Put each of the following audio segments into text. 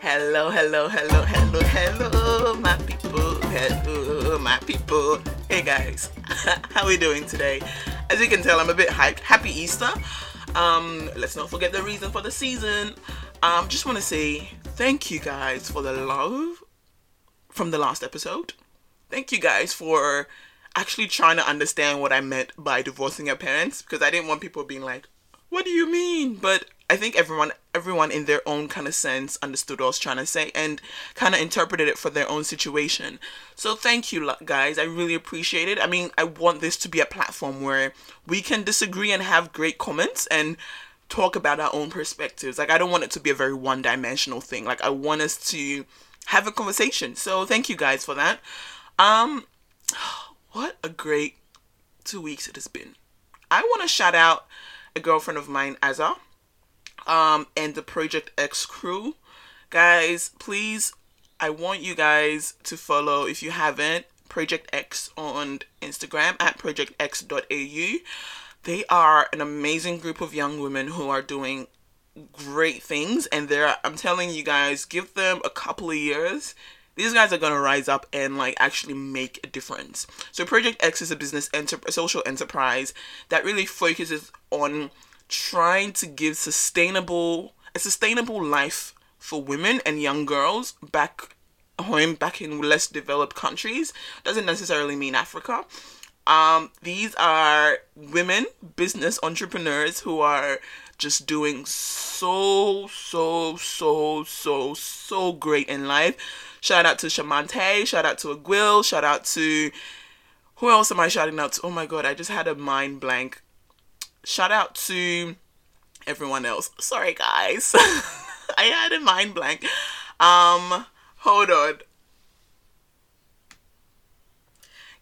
Hello, hello, hello, hello, hello, my people. Hello, my people. Hey guys, how we doing today? As you can tell, I'm a bit hyped. Happy Easter. Um, let's not forget the reason for the season. Um, just want to say thank you guys for the love from the last episode. Thank you guys for actually trying to understand what I meant by divorcing your parents because I didn't want people being like, "What do you mean?" But I think everyone everyone in their own kind of sense understood what I was trying to say and kind of interpreted it for their own situation. So thank you guys. I really appreciate it. I mean, I want this to be a platform where we can disagree and have great comments and talk about our own perspectives. Like I don't want it to be a very one-dimensional thing. Like I want us to have a conversation. So thank you guys for that. Um what a great 2 weeks it has been. I want to shout out a girlfriend of mine, Azza um, and the Project X crew. Guys, please, I want you guys to follow, if you haven't, Project X on Instagram at projectx.au. They are an amazing group of young women who are doing great things, and they're, I'm telling you guys, give them a couple of years these guys are gonna rise up and like actually make a difference. So Project X is a business enter- social enterprise that really focuses on trying to give sustainable a sustainable life for women and young girls back home back in less developed countries. Doesn't necessarily mean africa. Um, these are women business entrepreneurs who are just doing so so so so so great in life. Shout out to shamante shout out to aguil shout out to who else am i shouting out to? Oh my god i just had a mind blank shout out to everyone else. Sorry, guys. I had a mind blank. Um, hold on.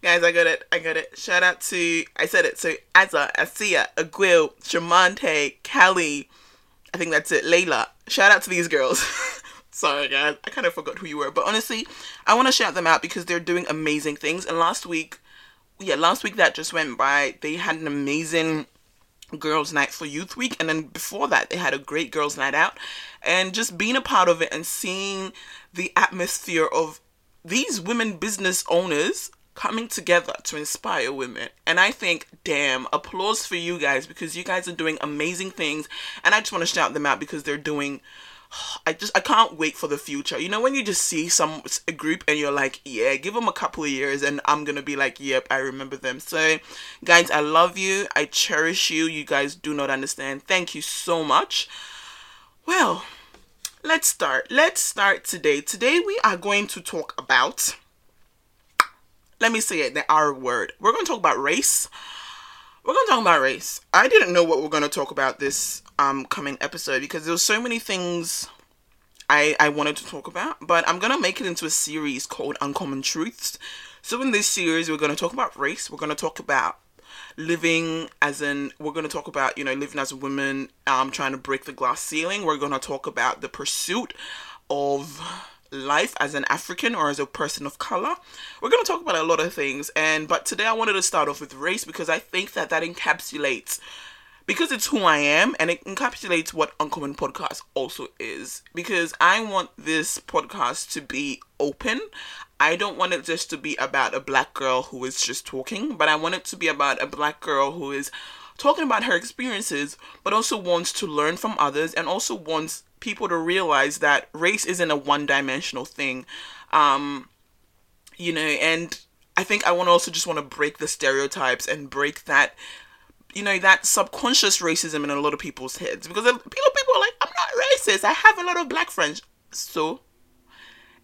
Guys, I got it. I got it. Shout out to I said it. So Azza, Asia, Aguil, Shamante, Callie. I think that's it. Layla. Shout out to these girls. Sorry, guys. I kind of forgot who you were, but honestly, I want to shout them out because they're doing amazing things. And last week, yeah, last week that just went by, they had an amazing girls night for youth week and then before that they had a great girls night out. And just being a part of it and seeing the atmosphere of these women business owners coming together to inspire women. And i think damn applause for you guys because you guys are doing amazing things. And i just want to shout them out because they're doing I just I can't wait for the future. You know when you just see some a group and you're like, yeah, give them a couple of years and I'm going to be like, yep, I remember them. So, guys, I love you. I cherish you. You guys do not understand. Thank you so much. Well, let's start. Let's start today. Today we are going to talk about let me say it, the R word. We're going to talk about race. We're going to talk about race. I didn't know what we're going to talk about this um coming episode because there so many things I I wanted to talk about, but I'm gonna make it into a series called Uncommon Truths. So in this series, we're gonna talk about race. We're gonna talk about living as in we're to talk about you know living as a woman um trying to break the glass ceiling we're to talk about the pursuit of life as an african or as a person of color we're going to talk about a lot of things and but today i wanted to start off with race because i think that that encapsulates because it's who I am and it encapsulates what Uncommon Podcast also is. Because I want this podcast to be open. I don't want it just to be about a black girl who is just talking, but I want it to be about a black girl who is talking about her experiences, but also wants to learn from others and also wants people to realize that race isn't a one dimensional thing. Um, you know, and I think I want to also just want to break the stereotypes and break that you know that subconscious racism in a lot of people's heads. Because people people are like i'm not racist. I have a lot of black friends. So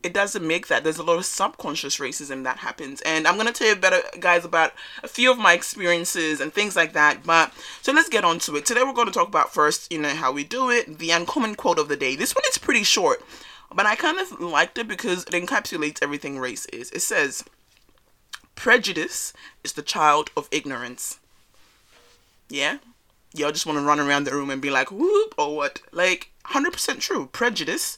it doesn't make that there's a lot of subconscious racism that happens. And i'm going to tell you better guys about a few of my experiences and things like that but so let's get on to it. Today we're going to talk about first you know how we do it the uncommon quote of the day. This one is pretty short but i kind of liked it because it encapsulates everything race is. It says prejudice is the child of ignorance yeah? Y'all just want to run around the room and be like, whoop, or what? Like, 100% true. Prejudice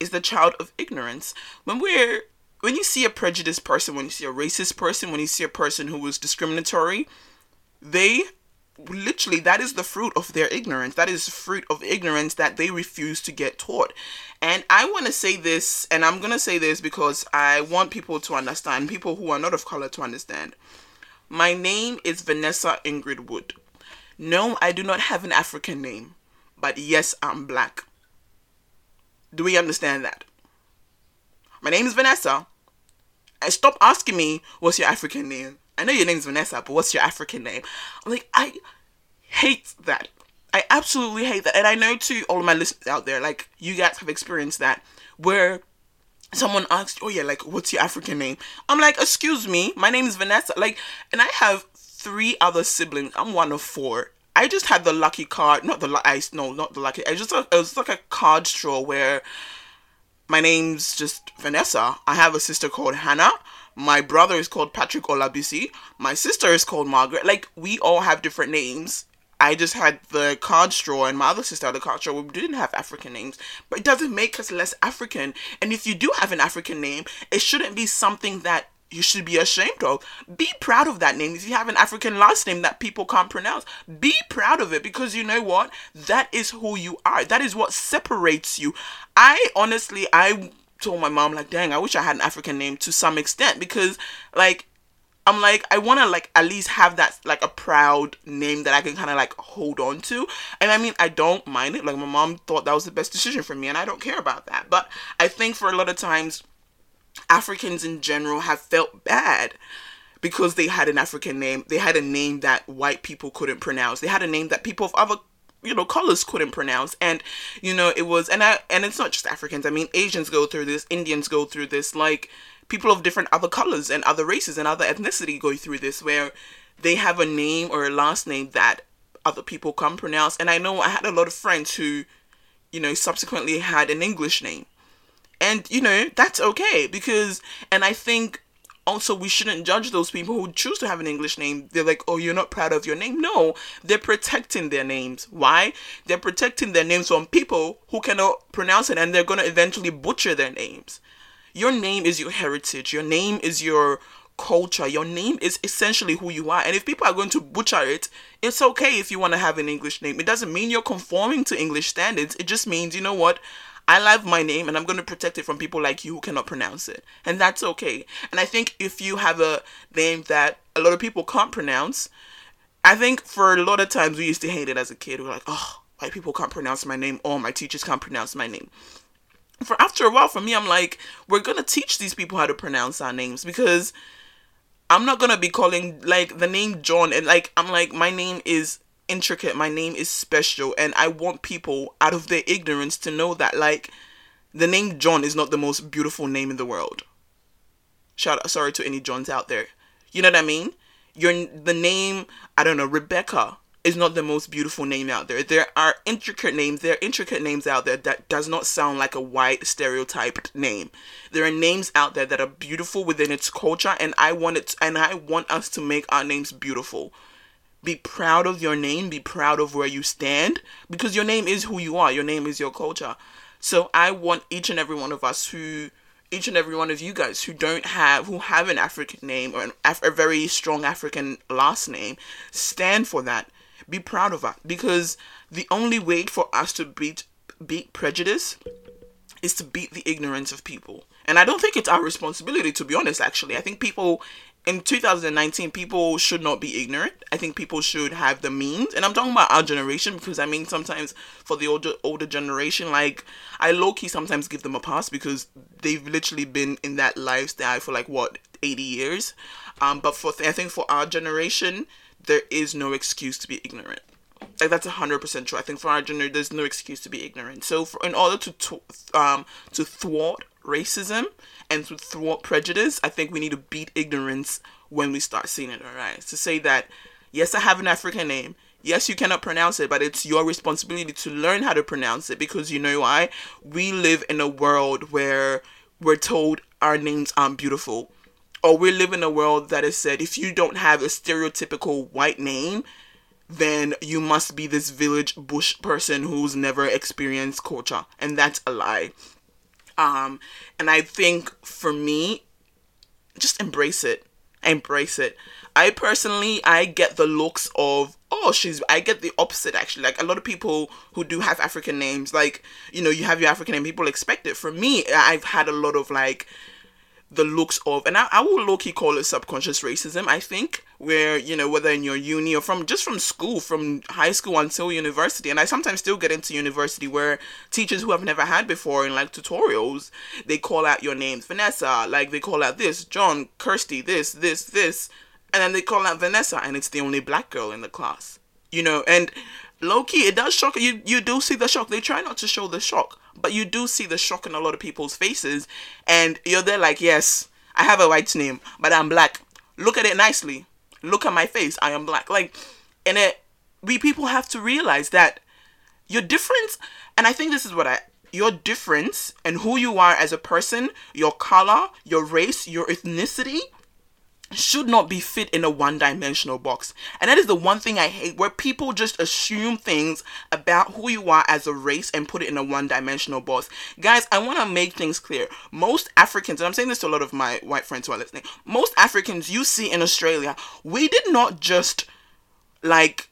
is the child of ignorance. When we're, when you see a prejudiced person, when you see a racist person, when you see a person who is discriminatory, they literally that is the fruit of their ignorance that is fruit of ignorance that they refuse to get taught and i want to say this and i'm going to say this because i want people to understand people who are not of color to understand my name is vanessa ingrid wood no i do not have an african name but yes i'm black do we understand that my name is vanessa and stop asking me what's your african name I know your name's Vanessa, but what's your African name? I'm like, I hate that. I absolutely hate that. And I know to all of my listeners out there, like you guys have experienced that where someone asks, Oh yeah, like what's your African name? I'm like, excuse me, my name is Vanessa. Like and I have three other siblings. I'm one of four. I just had the lucky card, not the I no, not the lucky. I just it was like a card straw where my name's just Vanessa. I have a sister called Hannah. My brother is called Patrick Olabisi. My sister is called Margaret. Like we all have different names. I just had the card straw, and my other sister had the card straw. We didn't have African names, but it doesn't make us less African. And if you do have an African name, it shouldn't be something that you should be ashamed of. Be proud of that name. If you have an African last name that people can't pronounce, be proud of it because you know what? That is who you are. That is what separates you. I honestly, I told my mom like, dang, I wish I had an African name to some extent because like I'm like I want to like at least have that like a proud name that I can kind of like hold on to. And I mean, I don't mind it. Like my mom thought that was the best decision for me and I don't care about that. But I think for a lot of times Africans in general have felt bad because they had an African name. They had a name that white people couldn't pronounce. They had a name that people of other you know colors couldn't pronounce and you know it was and I and it's not just Africans I mean Asians go through this Indians go through this like people of different other colors and other races and other ethnicity go through this where they have a name or a last name that other people can't pronounce and I know I had a lot of friends who you know subsequently had an English name and you know that's okay because and I think also we shouldn't judge those people who choose to have an english name. They're like oh you're not proud of your name. No they're protecting their names. Why? They're protecting their names from people who cannot pronounce it and they're going to eventually butcher their names. Your name is your heritage. Your name is your culture. Your name is essentially who you are. And if people are going to butcher it it's okay if you want to have an english name. It doesn't mean you're conforming to english standards. It just means you know what I love my name and I'm going to protect it from people like you who cannot pronounce it. And that's okay. And I think if you have a name that a lot of people can't pronounce, I think for a lot of times we used to hate it as a kid. We are like, oh, white people can't pronounce my name or my teachers can't pronounce my name. For after a while, for me, I'm like, we're going to teach these people how to pronounce our names because I'm not going to be calling like the name John and like, I'm like, my name is intricate. My name is special. And I want people out of their ignorance to know that, like, the name John is not the most beautiful name in the world. Shout out, sorry to any Johns out there. You know what I mean? Your the name, I don't know, Rebecca is not the most beautiful name out there. There are intricate names. There are intricate names out there that does not sound like a white stereotyped name. There are names out there that are beautiful within its culture, and I want it, and I want us to make our names beautiful be proud of your name, be proud of where you stand, because your name is who you are, your name is your culture. So I want each and every one of us who each and every one of you guys who don't have who have an African name or an Af- a very strong African last name, stand for that. Be proud of that because the only way for us to beat beat prejudice is to beat the ignorance of people. And I don't think it's our responsibility to be honest actually. I think people in 2019 people should not be ignorant. I think people should have the means. And i'm talking about our generation because i mean sometimes for the older older generation like i low-key sometimes give them a pass because they've literally been in that lifestyle for like what 80 years? Um but for i think for our generation there is no excuse to be ignorant. Like that's 100% true. I think for our generation there's no excuse to be ignorant. So for, in order to, to um to thwart racism and to thwart prejudice, I think we need to beat ignorance when we start seeing it arise. To say that, yes, I have an African name. Yes, you cannot pronounce it, but it's your responsibility to learn how to pronounce it because you know why? We live in a world where we're told our names aren't beautiful. Or we live in a world that is said if you don't have a stereotypical white name, then you must be this village bush person who's never experienced culture. And that's a lie. Um, and I think for me, just embrace it. embrace it. I personally, I get the looks of oh she's I get the opposite actually. Like a lot of people who do have African names, like you know you have your African name, people expect it. For me, I've had a lot of like the looks of and I, I will low key call it subconscious racism I think where you know whether in your uni or from just from school from high school until university. And I sometimes still get into university where teachers who I've never had before in like tutorials they call out your names Vanessa like they call out this John Kirsty this this this. And then they call out Vanessa and it's the only black girl in the class you know? And low key it does shock you you do see the shock. They try not to show the shock but you do see the shock in a lot of people's faces. And you're there like yes i have a white name but i'm black. Look at it nicely. Look at my face. I am black. Like and it we people have to realize that your difference and i think this is what i your difference and who you are as a person your color your race your ethnicity should not be fit in a one dimensional box. And that is the one thing I hate where people just assume things about who you are as a race and put it in a one dimensional box. Guys, I want to make things clear. Most Africans, and I'm saying this to a lot of my white friends who are listening, most Africans you see in Australia, we did not just like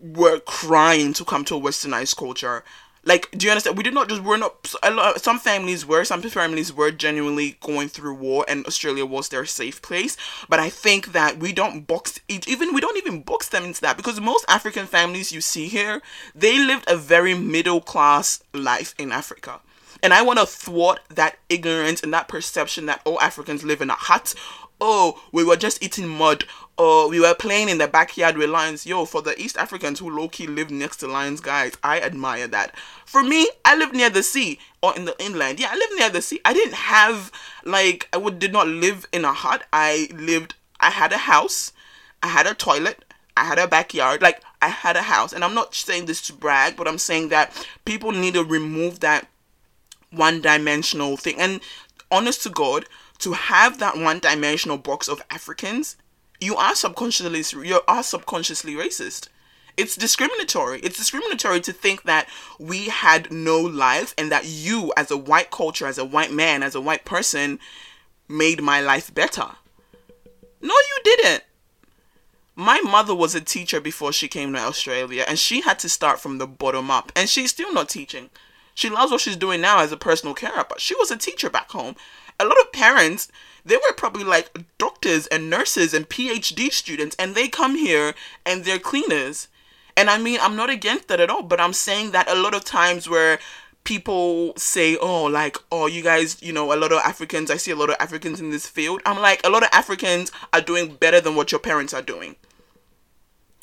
were crying to come to a westernized culture like do you understand we did not just we're not a lot some families were some families were genuinely going through war and australia was their safe place but i think that we don't box even we don't even box them into that because most african families you see here they lived a very middle class life in africa and I want to thwart that ignorance and that perception that all Africans live in a hut. Oh, we were just eating mud or we were playing in the backyard with lions. Yo, for the East Africans who low key live next to lions, guys, I admire that. For me, I live near the sea or in the inland. Yeah, I live near the sea. I didn't have like I would did not live in a hut. I lived. I had a house. I had a toilet. I had a backyard. Like I had a house, and I'm not saying this to brag, but I'm saying that people need to remove that one dimensional thing. And honest to God, to have that one dimensional box of Africans you are subconsciously you are subconsciously racist. It's discriminatory. It's discriminatory to think that we had no life and that you as a white culture, as a white man, as a white person made my life better. No, you didn't. My mother was a teacher before she came to Australia and she had to start from the bottom up and she's still not teaching. She loves what she's doing now as a personal carer, but she was a teacher back home. A lot of parents they were probably like doctors and nurses and PhD students, and they come here and they're cleaners. And I mean, I'm not against that at all, but I'm saying that a lot of times where people say, oh, like, oh, you guys, you know, a lot of Africans, I see a lot of Africans in this field. I'm like, a lot of Africans are doing better than what your parents are doing.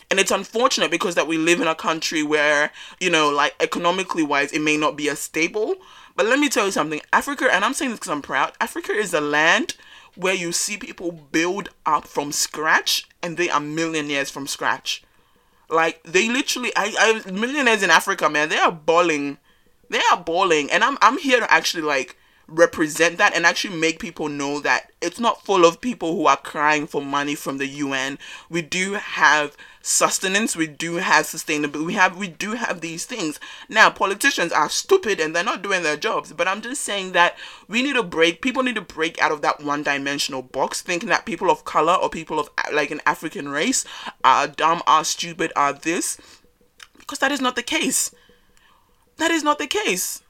And it's unfortunate because that we live in a country where, you know, like economically wise, it may not be as stable. But let me tell you something Africa, and I'm saying this because I'm proud, Africa is a land where you see people build up from scratch and they are millionaires from scratch. Like they literally, I, I millionaires in Africa, man, they are balling, they are balling, and I'm I'm here to actually like represent that and actually make people know that it's not full of people who are crying for money from the UN. We do have sustenance, we do have sustainability, we have we do have these things. Now politicians are stupid and they're not doing their jobs, but I'm just saying that we need to break people need to break out of that one dimensional box thinking that people of color or people of like an African race are dumb, are stupid, are this. Because that is not the case. That is not the case.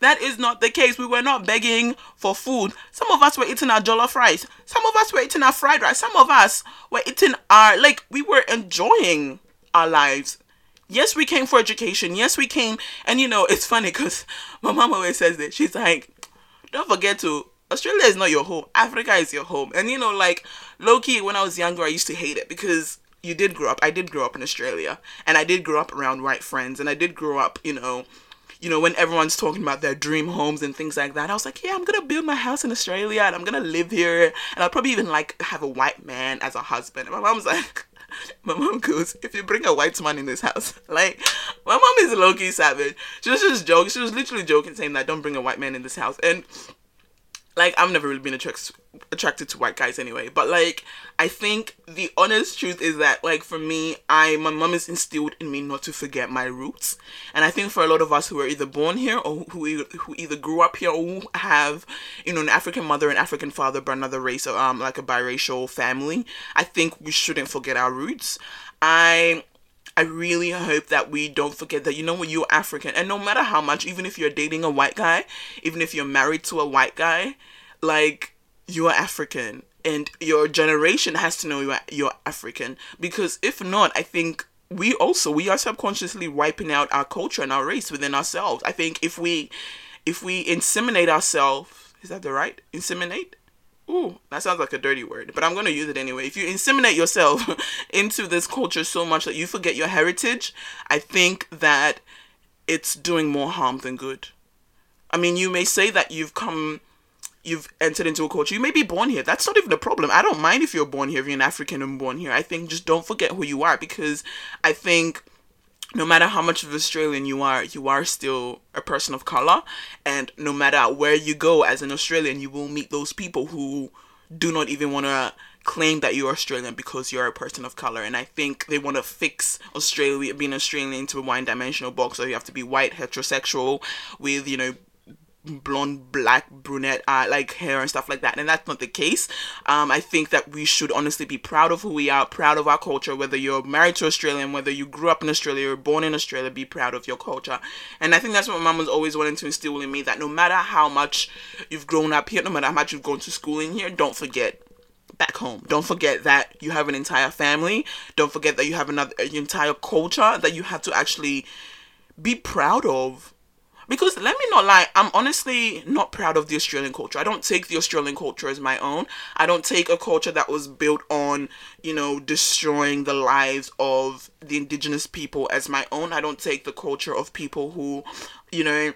That is not the case. We were not begging for food. Some of us were eating our jollof rice. Some of us were eating our fried rice. Some of us were eating our, like, we were enjoying our lives. Yes, we came for education. Yes, we came. And, you know, it's funny because my mom always says this. She's like, don't forget to, Australia is not your home. Africa is your home. And, you know, like, low key, when I was younger, I used to hate it because you did grow up. I did grow up in Australia. And I did grow up around white friends. And I did grow up, you know, you know, when everyone's talking about their dream homes and things like that, I was like, yeah, I'm gonna build my house in Australia and I'm gonna live here and I'll probably even like have a white man as a husband. And my mom's like, my mom goes, if you bring a white man in this house, like, my mom is low-key savage. She was just joking. She was literally joking, saying that don't bring a white man in this house. And like I've never really been attracted attracted to white guys anyway. But like I think the honest truth is that like for me, I my mom is instilled in me not to forget my roots, and I think for a lot of us who are either born here or who who either grew up here or who have you know an African mother and African father but another race, um like a biracial family, I think we shouldn't forget our roots. I I really hope that we don't forget that you know what you're African and no matter how much even if you're dating a white guy, even if you're married to a white guy, like you are African and your generation has to know you're, you're African because if not, I think we also we are subconsciously wiping out our culture and our race within ourselves. I think if we if we inseminate ourselves, is that the right inseminate? Ooh, that sounds like a dirty word, but I'm going to use it anyway. If you inseminate yourself into this culture so much that you forget your heritage, I think that it's doing more harm than good. I mean, you may say that you've come, you've entered into a culture. You may be born here. That's not even a problem. I don't mind if you're born here, if you're an African and born here. I think just don't forget who you are because I think no matter how much of Australian you are, you are still a person of color. And no matter where you go as an Australian, you will meet those people who do not even want to claim that you're Australian because you're a person of color. And I think they want to fix Australia, being Australian, into a one dimensional box. So you have to be white, heterosexual, with, you know, blonde, black, brunette, uh, like hair and stuff like that. And that's not the case. Um, I think that we should honestly be proud of who we are, proud of our culture, whether you're married to Australian, whether you grew up in Australia or born in Australia, be proud of your culture. And I think that's what my mom was always wanting to instill in me that no matter how much you've grown up here, no matter how much you've gone to school in here, don't forget back home. Don't forget that you have an entire family. Don't forget that you have another entire culture that you have to actually be proud of because let me not lie, I'm honestly not proud of the Australian culture. I don't take the Australian culture as my own. I don't take a culture that was built on, you know, destroying the lives of the indigenous people as my own. I don't take the culture of people who, you know,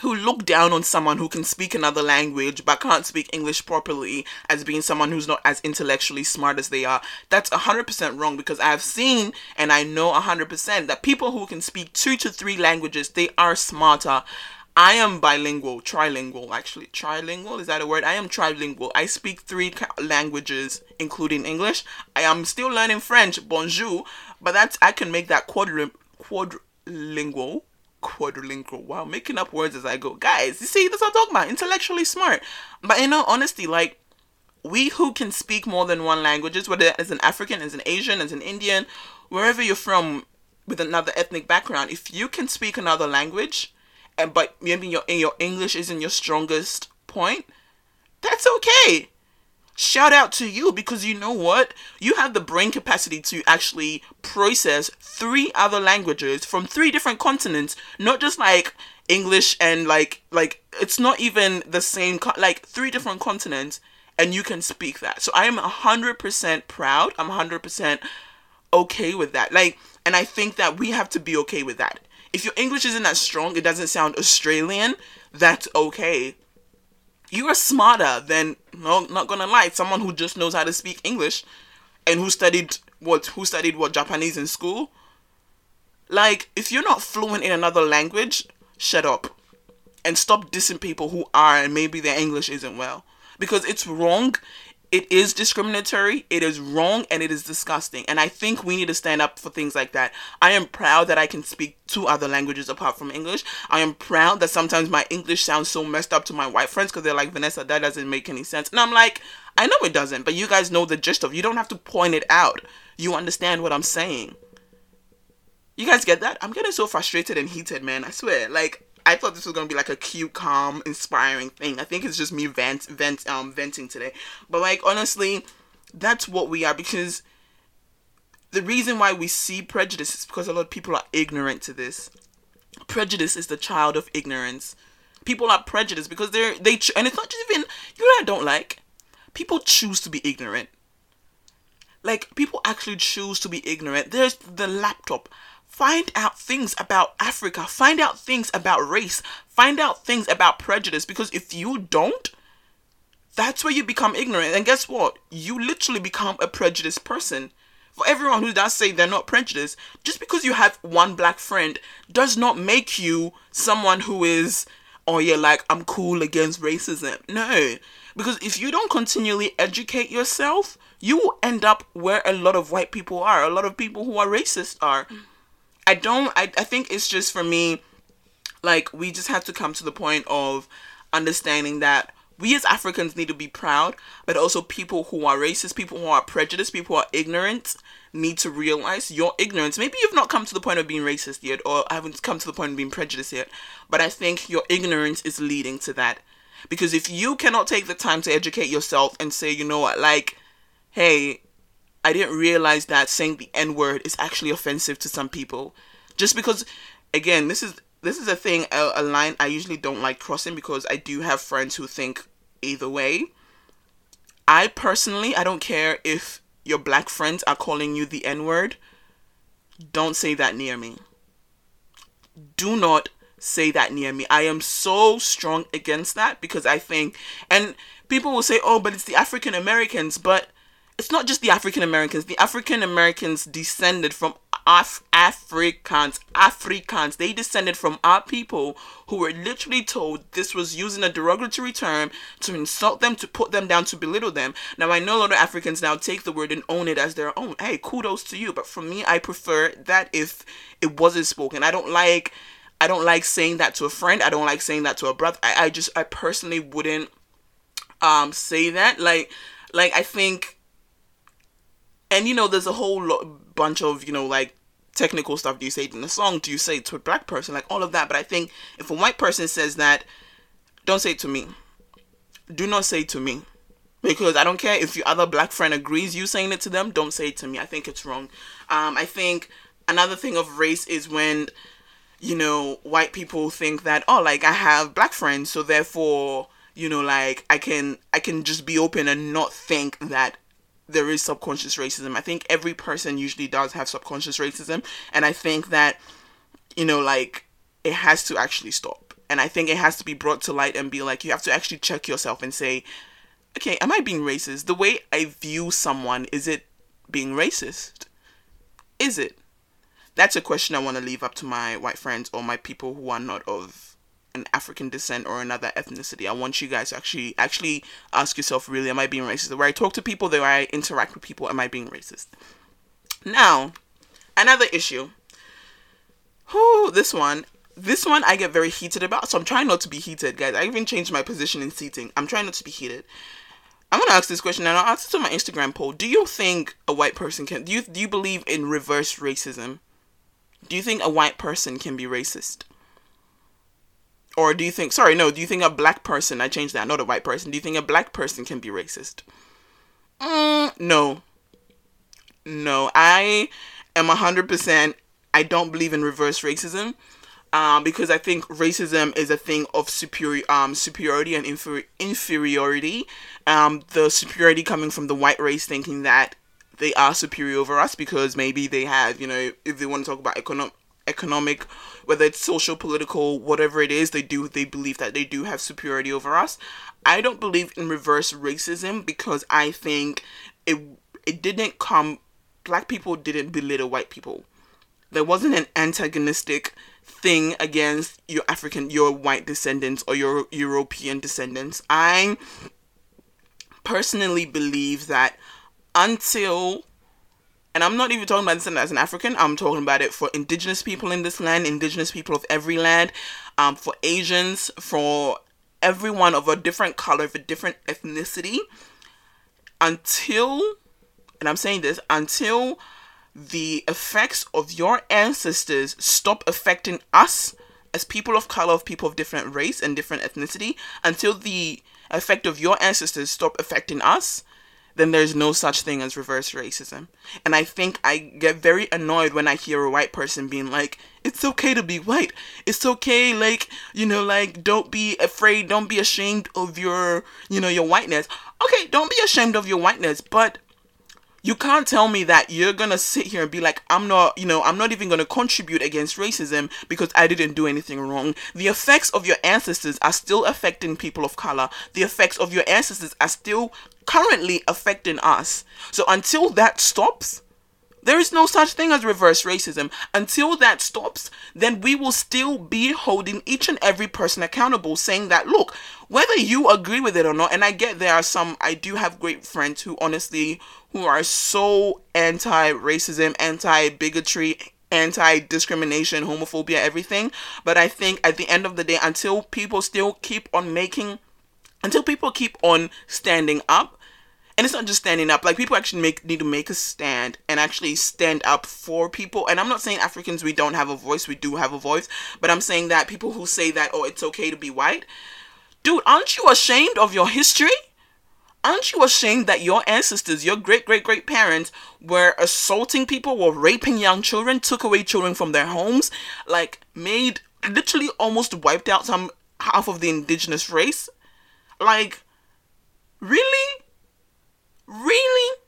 who look down on someone who can speak another language but can't speak English properly as being someone who's not as intellectually smart as they are. That's 100% wrong because I've seen and I know 100% that people who can speak two to three languages, they are smarter. I am bilingual, trilingual actually. Trilingual, is that a word? I am trilingual. I speak three languages including English. I am still learning French, bonjour, but that's I can make that quadri- quadrilingual quadrilingual. Wow, making up words as I go. Guys, you see, that's what I'm talking about. Intellectually smart. But in all honesty, like, we who can speak more than one languages, whether as an African, as an Asian, as an Indian, wherever you're from with another ethnic background, if you can speak another language, and but maybe your your English isn't your strongest point, that's okay shout out to you because you know what? You have the brain capacity to actually process three other languages from three different continents, not just like English and like like it's not even the same co- like three different continents and you can speak that. So I am 100% proud. I'm 100% okay with that. Like and I think that we have to be okay with that. If your English isn't that strong, it doesn't sound Australian, that's okay you are smarter than no not gonna lie someone who just knows how to speak english and who studied what who studied what japanese in school? Like if you're not fluent in another language shut up and stop dissing people who are and maybe their english isn't well. Because it's wrong it is discriminatory, it is wrong, and it is disgusting. And I think we need to stand up for things like that. I am proud that I can speak two other languages apart from English. I am proud that sometimes my English sounds so messed up to my white friends because they're like, Vanessa, that doesn't make any sense. And I'm like, I know it doesn't, but you guys know the gist of. You don't have to point it out. You understand what I'm saying. You guys get that? I'm getting so frustrated and heated, man. I swear. Like, I thought this was gonna be like a cute, calm, inspiring thing. I think it's just me vent, vent, um, venting today. But like honestly, that's what we are because the reason why we see prejudice is because a lot of people are ignorant to this. Prejudice is the child of ignorance. People are prejudiced because they're they ch- and it's not just even you know I don't like. People choose to be ignorant. Like people actually choose to be ignorant. There's the laptop find out things about Africa, find out things about race, find out things about prejudice because if you don't, that's where you become ignorant. And guess what? You literally become a prejudiced person. For everyone who does say they're not prejudiced, just because you have one black friend does not make you someone who is oh yeah, like I'm cool against racism. No. Because if you don't continually educate yourself, you will end up where a lot of white people are, a lot of people who are racist are. I don't I, I think it's just for me like we just have to come to the point of understanding that we as Africans need to be proud, but also people who are racist, people who are prejudiced, people who are ignorant need to realize your ignorance. Maybe you've not come to the point of being racist yet, or haven't come to the point of being prejudiced yet, but I think your ignorance is leading to that. Because if you cannot take the time to educate yourself and say, you know what, like, hey, I didn't realize that saying the N word is actually offensive to some people. Just because, again, this is this is a thing, a, a line I usually don't like crossing because I do have friends who think either way. I personally, I don't care if your black friends are calling you the N word. Don't say that near me. Do not say that near me. I am so strong against that because I think, and people will say, oh, but it's the African Americans, but it's not just the African Americans. The African Americans descended from Af- Africans. Africans. They descended from our people who were literally told this was using a derogatory term to insult them, to put them down, to belittle them. Now, I know a lot of Africans now take the word and own it as their own. Hey, kudos to you. But for me, I prefer that if it wasn't spoken. I don't like. I don't like saying that to a friend. I don't like saying that to a brother. I, I just I personally wouldn't um say that. Like like I think and you know there's a whole lo- bunch of you know like technical stuff do you say it in a song. Do you say it to a black person? Like all of that. But i think if a white person says that don't say it to me. Do not say it to me. Because i don't care if your other black friend agrees you saying it to them don't say it to me. I think it's wrong. Um, i think another thing of race is when you know white people think that oh like i have black friends so therefore you know like i can i can just be open and not think that there is subconscious racism. I think every person usually does have subconscious racism, and I think that you know, like it has to actually stop. And I think it has to be brought to light and be like you have to actually check yourself and say, okay, am I being racist? The way I view someone, is it being racist? Is it? That's a question I want to leave up to my white friends or my people who are not of an African descent or another ethnicity. I want you guys to actually actually ask yourself really am I being racist? Where I talk to people, where I interact with people, am I being racist? Now, another issue. Who this one this one I get very heated about, so I'm trying not to be heated, guys. I even changed my position in seating. I'm trying not to be heated. I'm gonna ask this question and I'll ask it to my Instagram poll. Do you think a white person can do you do you believe in reverse racism? Do you think a white person can be racist? Or do you think, sorry, no, do you think a black person, I changed that, not a white person, do you think a black person can be racist? Mm, no. No, I am 100%, I don't believe in reverse racism. Um, because I think racism is a thing of superior, um, superiority and inferi- inferiority. Um, the superiority coming from the white race thinking that they are superior over us because maybe they have, you know, if they want to talk about economic economic whether it's social political whatever it is they do they believe that they do have superiority over us. I don't believe in reverse racism because i think it it didn't come black people didn't belittle white people. There wasn't an antagonistic thing against your african your white descendants or your european descendants. I personally believe that until and I'm not even talking about this as an African. I'm talking about it for indigenous people in this land, indigenous people of every land, um, for Asians, for everyone of a different color, of a different ethnicity. Until, and I'm saying this, until the effects of your ancestors stop affecting us as people of color, of people of different race and different ethnicity, until the effect of your ancestors stop affecting us, then there's no such thing as reverse racism. And I think I get very annoyed when I hear a white person being like, it's okay to be white. It's okay, like, you know, like, don't be afraid, don't be ashamed of your, you know, your whiteness. Okay, don't be ashamed of your whiteness, but you can't tell me that you're gonna sit here and be like, I'm not, you know, I'm not even gonna contribute against racism because I didn't do anything wrong. The effects of your ancestors are still affecting people of color. The effects of your ancestors are still currently affecting us. So until that stops, There is no such thing as reverse racism. Until that stops, then we will still be holding each and every person accountable, saying that, look, whether you agree with it or not, and I get there are some, I do have great friends who honestly, who are so anti racism, anti bigotry, anti discrimination, homophobia, everything. But I think at the end of the day, until people still keep on making, until people keep on standing up, and it's not just standing up like people actually make need to make a stand and actually stand up for people and i'm not saying africans we don't have a voice we do have a voice but i'm saying that people who say that oh it's okay to be white dude aren't you ashamed of your history? Aren't you ashamed that your ancestors your great great great parents were assaulting people were raping young children took away children from their homes like made literally almost wiped out some half of the indigenous race like really Really?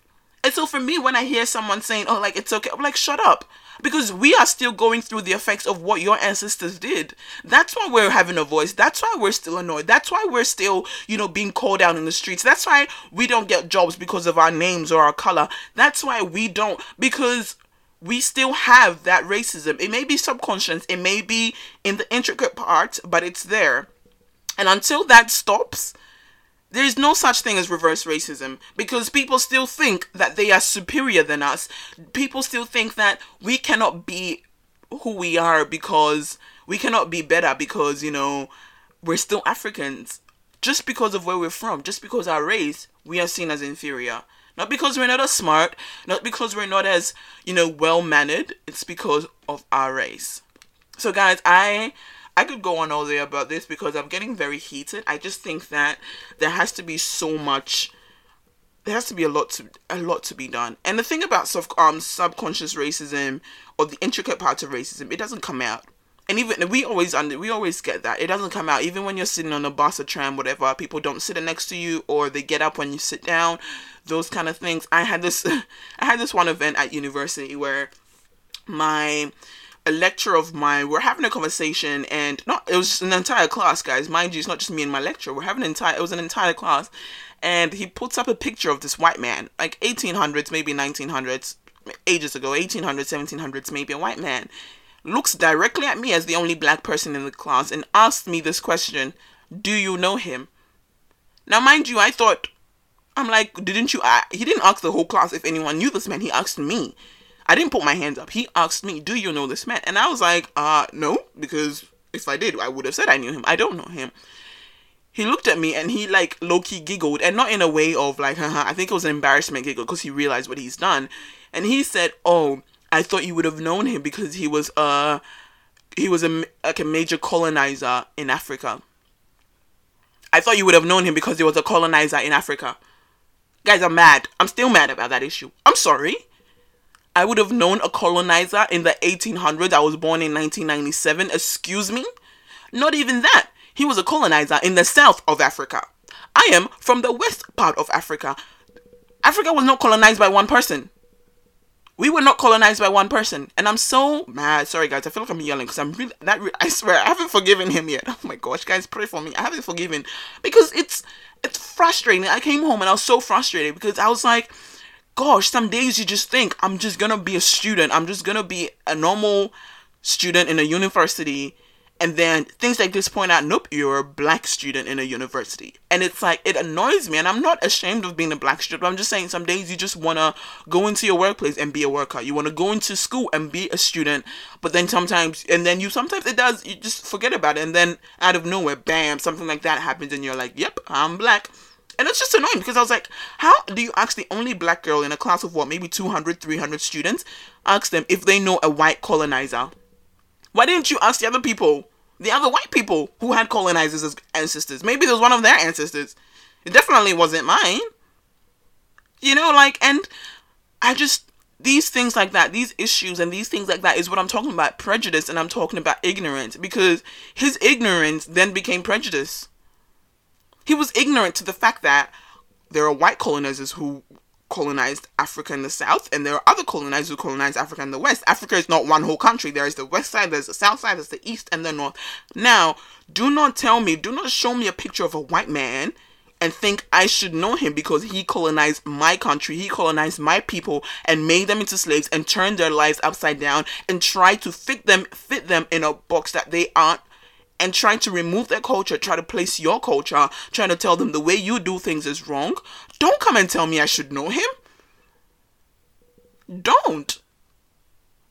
And so for me, when I hear someone saying, oh, like, it's okay, I'm like, shut up. Because we are still going through the effects of what your ancestors did. That's why we're having a voice. That's why we're still annoyed. That's why we're still, you know, being called out in the streets. That's why we don't get jobs because of our names or our color. That's why we don't, because we still have that racism. It may be subconscious, it may be in the intricate parts, but it's there. And until that stops, there's no such thing as reverse racism because people still think that they are superior than us. People still think that we cannot be who we are because we cannot be better because, you know, we're still Africans. Just because of where we're from, just because our race, we are seen as inferior. Not because we're not as smart, not because we're not as, you know, well mannered. It's because of our race. So, guys, I I could go on all day about this because I'm getting very heated. I just think that there has to be so much there has to be a lot to a lot to be done. And the thing about sub um subconscious racism or the intricate parts of racism, it doesn't come out. And even we always under we always get that it doesn't come out. Even when you're sitting on a bus, a tram, whatever, people don't sit next to you or they get up when you sit down. Those kind of things. I had this I had this one event at university where my a lecture of mine. We're having a conversation, and not it was an entire class, guys. Mind you, it's not just me and my lecturer. We're having an entire. It was an entire class, and he puts up a picture of this white man, like 1800s, maybe 1900s, ages ago, 1800s, 1700s, maybe a white man, looks directly at me as the only black person in the class and asks me this question: Do you know him? Now, mind you, I thought. I'm like, didn't you? Uh, he didn't ask the whole class if anyone knew this man. He asked me. I didn't put my hands up. He asked me, "Do you know this man?" And I was like, "Uh, no," because if I did, I would have said I knew him. I don't know him. He looked at me and he like low key giggled, and not in a way of like, haha. I think it was an embarrassment giggle because he realized what he's done, and he said, "Oh, I thought you would have known him because he was uh, he was a like a major colonizer in Africa." I thought you would have known him because he was a colonizer in Africa. Guys, I'm mad. I'm still mad about that issue. I'm sorry. I would have known a colonizer in the 1800s. I was born in 1997. Excuse me? Not even that. He was a colonizer in the south of Africa. I am from the west part of Africa. Africa was not colonized by one person. We were not colonized by one person, and I'm so mad. Sorry, guys. I feel like I'm yelling because I'm really that. Re- I swear, I haven't forgiven him yet. Oh my gosh, guys, pray for me. I haven't forgiven because it's it's frustrating. I came home and I was so frustrated because I was like, gosh, some days you just think, I'm just gonna be a student. I'm just gonna be a normal student in a university. And then things like this point out, nope, you're a black student in a university. And it's like, it annoys me. And I'm not ashamed of being a black student. I'm just saying some days you just want to go into your workplace and be a worker. You want to go into school and be a student. But then sometimes, and then you sometimes it does, you just forget about it. And then out of nowhere, bam, something like that happens. And you're like, yep, I'm black. And it's just annoying because I was like, how do you ask the only black girl in a class of what, maybe 200, 300 students, ask them if they know a white colonizer? Why didn't you ask the other people, the other white people who had colonizers as ancestors? Maybe was one of their ancestors. It definitely wasn't mine. You know, like, and I just, these things like that, these issues and these things like that is what I'm talking about prejudice and I'm talking about ignorance because his ignorance then became prejudice. He was ignorant to the fact that there are white colonizers who colonized Africa in the south, and there are other colonizers who colonized Africa in the west. Africa is not one whole country. There is the west side, there's the south side, there's the east, and the north. Now, do not tell me, do not show me a picture of a white man and think I should know him because he colonized my country, he colonized my people and made them into slaves and turned their lives upside down and tried to fit them fit them in a box that they aren't and trying to remove their culture, try to place your culture, trying to tell them the way you do things is wrong. Don't come and tell me I should know him. Don't.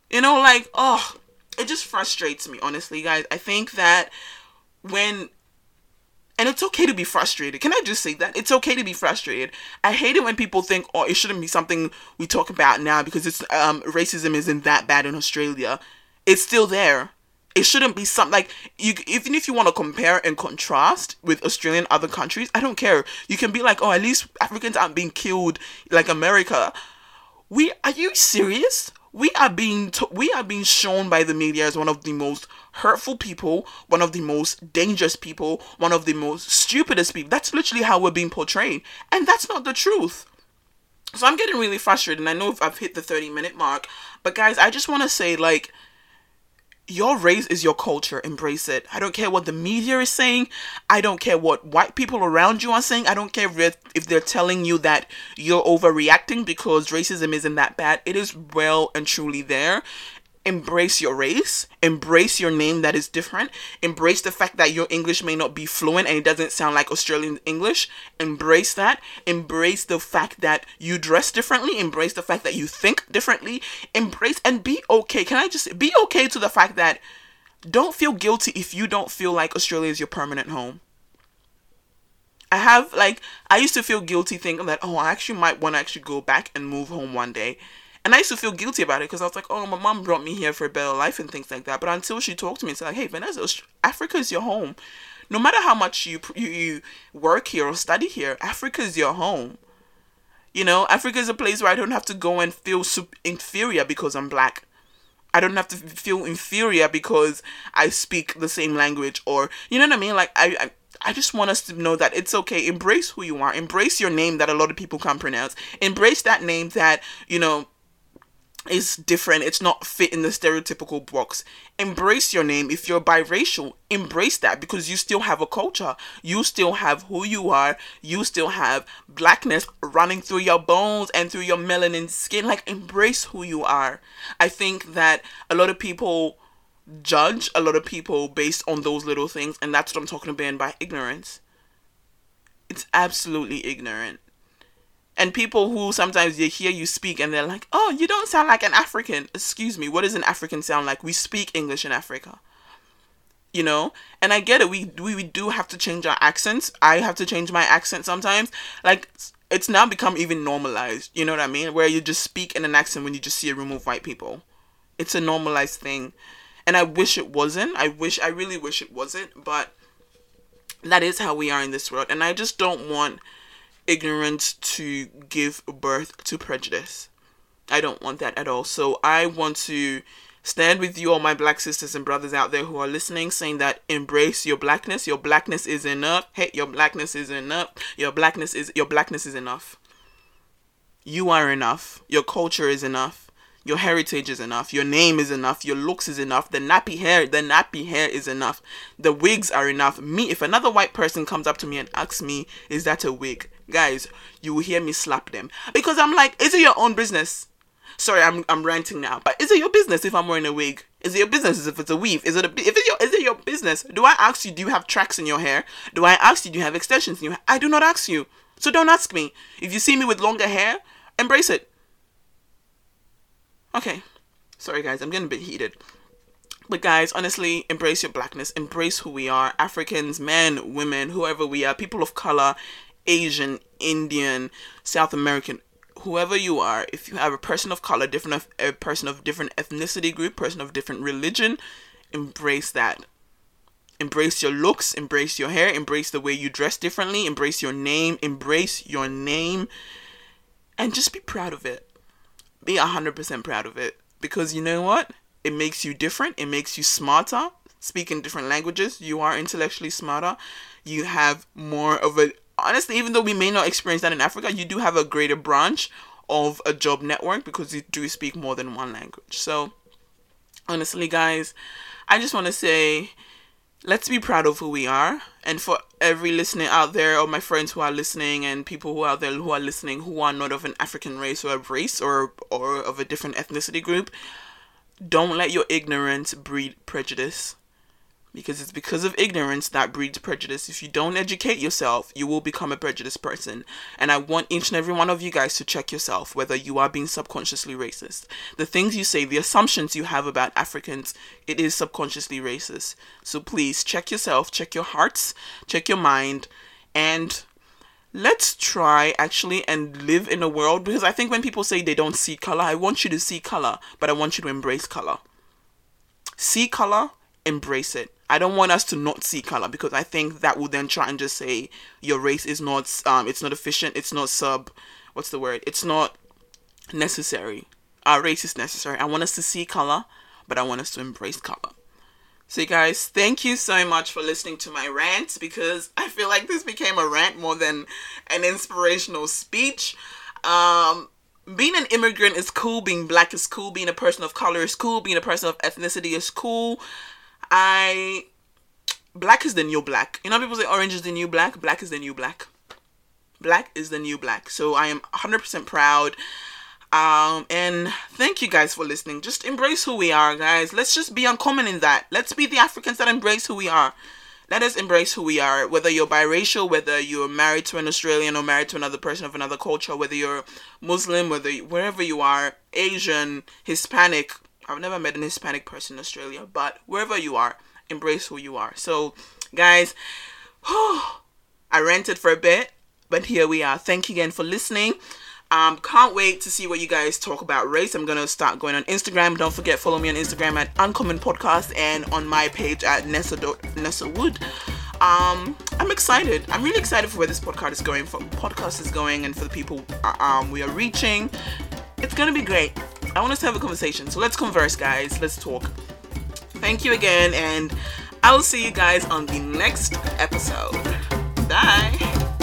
You know, like, oh, it just frustrates me, honestly, guys. I think that when and it's okay to be frustrated. Can I just say that? It's okay to be frustrated. I hate it when people think, oh, it shouldn't be something we talk about now because it's um racism isn't that bad in Australia. It's still there. It shouldn't be something like you even if you want to compare and contrast with Australian other countries, I don't care. You can be like, oh, at least Africans aren't being killed like America. We are you serious? We are being to, we are being shown by the media as one of the most hurtful people, one of the most dangerous people, one of the most stupidest people. That's literally how we're being portrayed. And that's not the truth. So I'm getting really frustrated and I know I've hit the 30 minute mark, but guys, I just want to say like your race is your culture. Embrace it. I don't care what the media is saying. I don't care what white people around you are saying. I don't care if, they're telling you that you're overreacting because racism isn't that bad. It is well and truly there embrace your race, embrace your name that is different, embrace the fact that your English may not be fluent and it doesn't sound like Australian English. Embrace that. Embrace the fact that you dress differently, embrace the fact that you think differently, embrace and be okay. Can I just be okay to the fact that don't feel guilty if you don't feel like Australia is your permanent home. I have like I used to feel guilty thinking that oh I actually might want to actually go back and move home one day and I used to feel guilty about it because I was like, oh, my mom brought me here for a better life and things like that. But until she talked to me, it's like, hey, Vanessa, Africa is your home. No matter how much you, you, you work here or study here, Africa is your home. You know, Africa is a place where I don't have to go and feel inferior because I'm black. I don't have to feel inferior because I speak the same language or, you know what I mean? Like, I, I I just want us to know that it's okay. Embrace who you are. Embrace your name that a lot of people can't pronounce. Embrace that name that, you know, is different. It's not fit in the stereotypical box. Embrace your name. If you're biracial, embrace that because you still have a culture. You still have who you are. You still have blackness running through your bones and through your melanin skin. Like, embrace who you are. I think that a lot of people judge a lot of people based on those little things, and that's what I'm talking about by ignorance. It's absolutely ignorant and people who sometimes they hear you speak and they're like, "Oh, you don't sound like an African." Excuse me, what does an African sound like? We speak English in Africa. You know? And I get it. We we, we do have to change our accents. I have to change my accent sometimes. Like it's now become even normalized. You know what I mean? Where you just speak in an accent when you just see a room of white people. It's a normalized thing. And I wish it wasn't. I wish I really wish it wasn't, but that is how we are in this world. And I just don't want ignorance to give birth to prejudice. I don't want that at all. So I want to stand with you, all my black sisters and brothers out there who are listening, saying that embrace your blackness. Your blackness is enough. Hey, your blackness is enough. Your blackness is your blackness is enough. You are enough. Your culture is enough. Your heritage is enough. Your name is enough. Your looks is enough. The nappy hair, the nappy hair is enough. The wigs are enough. Me, if another white person comes up to me and asks me, "Is that a wig?" Guys, you will hear me slap them because I'm like, "Is it your own business?" Sorry, I'm I'm ranting now, but is it your business if I'm wearing a wig? Is it your business if it's a weave? Is it a if it's your is it your business? Do I ask you do you have tracks in your hair? Do I ask you do you have extensions in your hair? I do not ask you. So don't ask me. If you see me with longer hair, embrace it. Okay. Sorry, guys, I'm getting a bit heated. But guys, honestly, embrace your blackness. Embrace who we are. Africans, men, women, whoever we are, people of color, Asian, Indian, South American, whoever you are, if you have a person of color, different a person of different ethnicity group, person of different religion, embrace that. Embrace your looks, embrace your hair, embrace the way you dress differently, embrace your name, embrace your name, and just be proud of it be 100% proud of it because you know what? It makes you different, it makes you smarter. Speaking different languages, you are intellectually smarter. You have more of a honestly, even though we may not experience that in Africa, you do have a greater branch of a job network because you do speak more than one language. So, honestly, guys, I just want to say let's be proud of who we are. And for every listener out there, or my friends who are listening, and people who are out there who are listening who are not of an African race or a race or or of a different ethnicity group, don't let your ignorance breed prejudice because it's because of ignorance that breeds prejudice. If you don't educate yourself, you will become a prejudiced person. And I want each and every one of you guys to check yourself whether you are being subconsciously racist. The things you say, the assumptions you have about Africans, it is subconsciously racist. So please check yourself, check your hearts, check your mind, and let's try actually and live in a world because I think when people say they don't see color, I want you to see color, but I want you to embrace color. See color, embrace it I don't want us to not see color because I think that will then try and just say your race is not um it's not efficient, it's not sub what's the word? It's not necessary. Our race is necessary. I want us to see color, but I want us to embrace color. So guys, thank you so much for listening to my rant because I feel like this became a rant more than an inspirational speech. Um being an immigrant is cool, being black is cool, being a person of color is cool, being a person of ethnicity is cool. I black is the new black. You know people say orange is the new black. Black is the new black. Black is the new black. So I am 100% proud. Um, and thank you guys for listening. Just embrace who we are, guys. Let's just be uncommon in that. Let's be the Africans that embrace who we are. Let us embrace who we are. Whether you're biracial, whether you're married to an Australian or married to another person of another culture, whether you're Muslim, whether you, wherever you are, Asian, Hispanic, I've never met an Hispanic person in Australia, but wherever you are, embrace who you are. So, guys, I rented for a bit, but here we are. Thank you again for listening. Um, can't wait to see what you guys talk about race. I'm gonna start going on Instagram. Don't forget follow me on Instagram at Uncommon Podcast and on my page at Nessa Nessa Wood. Um, I'm excited. I'm really excited for where this podcast is going. For podcast is going, and for the people uh, um, we are reaching. It's gonna be great. I want us to have a conversation. So let's converse, guys. Let's talk. Thank you again, and I will see you guys on the next episode. Bye.